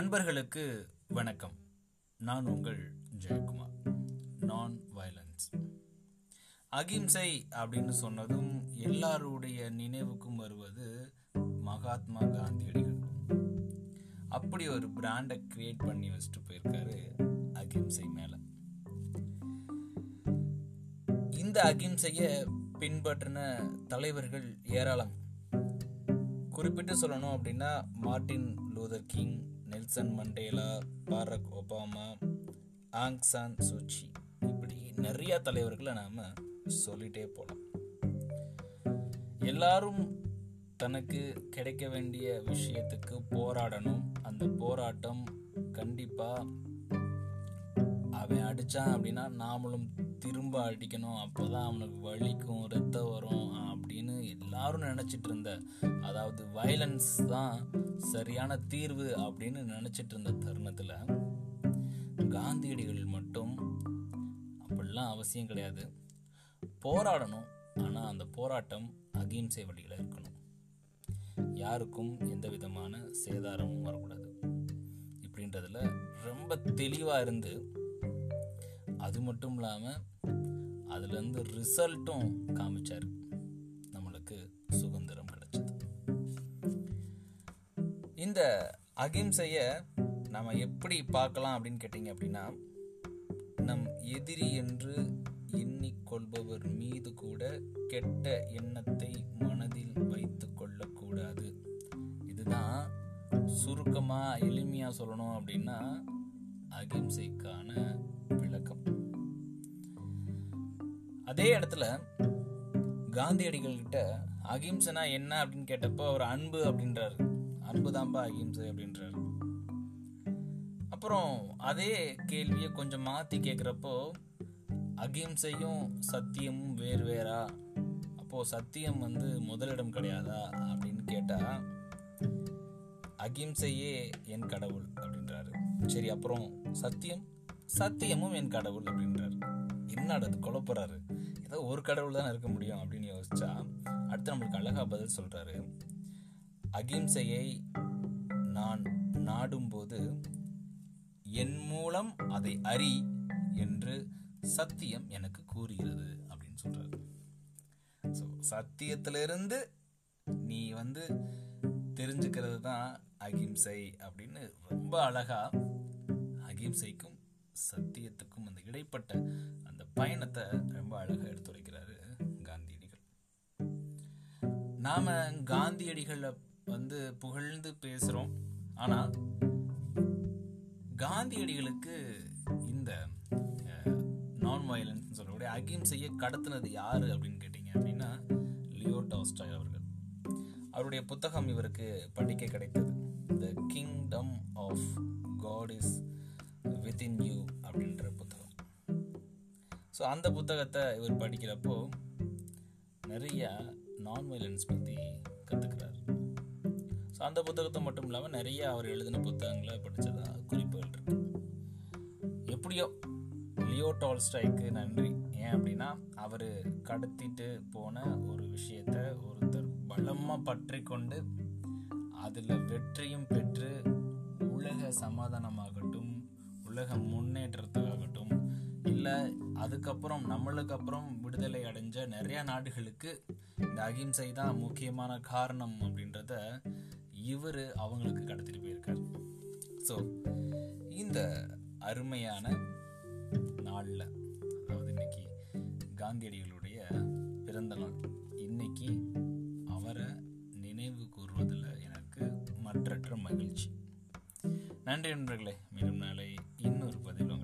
நண்பர்களுக்கு வணக்கம். நான் உங்கள் ஜெயக்குமார். நான் வயலன்ஸ் அகிம்சை அப்படின்னு சொன்னதும் எல்லாருடைய நினைவுக்கும் வருவது மகாத்மா காந்தியடிகள். அப்படி ஒரு பிராண்டை கிரியேட் பண்ணி வச்சுட்டு போயிருக்காரு அகிம்சை மேல. இந்த அகிம்சைய பின்பற்றின தலைவர்கள் ஏராளம். குறிப்பிட்டு சொல்லணும் அப்படின்னா Martin Luther King Nelson Mandela Barack Obama Aung San Suu Kyi. இப்படி நிறைய தலைவர்களை நாம சொல்லிட்டே போலாம். எல்லாரும் தனக்கு கிடைக்க வேண்டிய விஷயத்துக்கு போராடணும். அந்த போராட்டம் கண்டிப்பா அவன் அடிச்சான் அப்படின்னா நாமளும் திரும்ப அடிக்கணும். அப்போதான் அவனுக்கு வலிக்கும் ஒரு நினைச்சிட்டு இருந்த அதாவது வயலன்ஸ் தான் சரியான தீர்வு அப்படின்னு நினைச்சிட்டு இருந்த தருணத்துல காந்தியடிகள் மட்டும் அப்படிலாம் அவசியம் கிடையாது. போராடணும். ஆனா அந்த போராட்டம் அகிம்சை வழியில இருக்கணும். யாருக்கும் எந்த விதமான சேதாரமும் வரக்கூடாது. இப்படின்றதுல ரொம்ப தெளிவா இருந்து அது மட்டும் இல்லாம அதுல இருந்து ரிசல்ட்டும் காமிச்சாரு. இந்த அகிம்சையை நம்ம எப்படி பார்க்கலாம் அப்படின்னு கேட்டீங்க அப்படின்னா நம் எதிரி என்று எண்ணிக்கொள்பவர் மீது கூட கெட்ட எண்ணத்தை மனதில் வைத்து கொள்ளக்கூடாது. இதுதான் சுருக்கமாக எளிமையாக சொல்லணும் அப்படின்னா அகிம்சைக்கான விளக்கம். அதே இடத்துல காந்தியடிகள் கிட்ட அகிம்சனா என்ன அப்படின்னு கேட்டப்போ அவர் அன்பு அப்படின்றாரு. அன்பு தான்பா அகிம்சை அப்படின்றாரு. அப்புறம் அதே கேள்வியை கொஞ்சம் மாற்றி கேட்குறப்போ அகிம்சையும் சத்தியமும் வேறு வேறா? அப்போது சத்தியம் வந்து முதலிடம் கிடையாதா அப்படின்னு கேட்டால் அகிம்சையே என் கடவுள் அப்படின்றாரு. சரி அப்புறம் சத்தியம்? சத்தியமும் என் கடவுள் அப்படின்றாரு. என்னடா அது குழப்பறாரு? ஏதோ ஒரு கடவுள் தான் இருக்க முடியும் அப்படின்னு யோசிச்சா அடுத்து நம்மளுக்கு அழகா பதில் சொல்றாரு. அகிம்சையை நான் நாடும்போது என் மூலம் அதை அறி என்று சத்தியம் எனக்கு கூறுகிறது அப்படின்னு சொல்றாரு. ஸோ சத்தியத்திலிருந்து நீ வந்து தெரிஞ்சுக்கிறது தான் அகிம்சை அப்படின்னு ரொம்ப அழகா அகிம்சைக்கும் சத்தியத்துக்கும் அந்த இடைப்பட்ட அந்த பயணத்தை ரொம்ப அழகா எடுத்துரைக்கிறாரு காந்தியடிகள். நாம காந்தியடிகளை வந்து புகழ்ந்து பேசுகிறோம் ஆனால் காந்தியடிகளுக்கு இந்த நான் வயலன்ஸ் சொல்லக்கூடிய அகிம்சையை கடத்தினது யார் அப்படின்னு கேட்டீங்க அப்படின்னா லியோ டாஸ்டாய் அவர்கள். அவருடைய புத்தகம் இவருக்கு படிக்க கிடைத்தது. The kingdom of God is within you அப்படின்ற புத்தகம். ஸோ அந்த புத்தகத்தை இவர் படிக்கிறப்போ நிறைய நான் வயலன்ஸ் பற்றி கற்றுக்கிறார் ஸோ அந்த புத்தகத்தை மட்டும் இல்லாமல் நிறைய அவர் எழுதின புத்தகங்களை படித்ததாக குறிப்புகள் இருக்கு. எப்படியோ லியோ டால்ஸ்டாய்க்கு நன்றி. ஏன் அப்படின்னா அவர் கடத்திட்டு போன ஒரு விஷயத்த ஒருத்தர் பலமாக பற்றி கொண்டு அதில் வெற்றியும் பெற்று உலக சமாதானமாகட்டும் உலக முன்னேற்றத்துக்காகட்டும் இல்லை அதுக்கப்புறம் நம்மளுக்கு அப்புறம் விடுதலை அடைஞ்ச நிறையா நாடுகளுக்கு இந்த அகிம்சை தான் முக்கியமான காரணம் அப்படின்றத இவர் அவங்களுக்கு கடத்திட்டு போயிருக்கார். ஸோ இந்த அருமையான நாளில் அதாவது இன்னைக்கு காந்தியடிகளுடைய பிறந்த நாள். இன்னைக்கு அவரை நினைவு கூறுவதில் எனக்கு மற்றற்ற மகிழ்ச்சி. நன்றி நண்பர்களே மீண்டும் நாளை இன்னொரு பதிலும்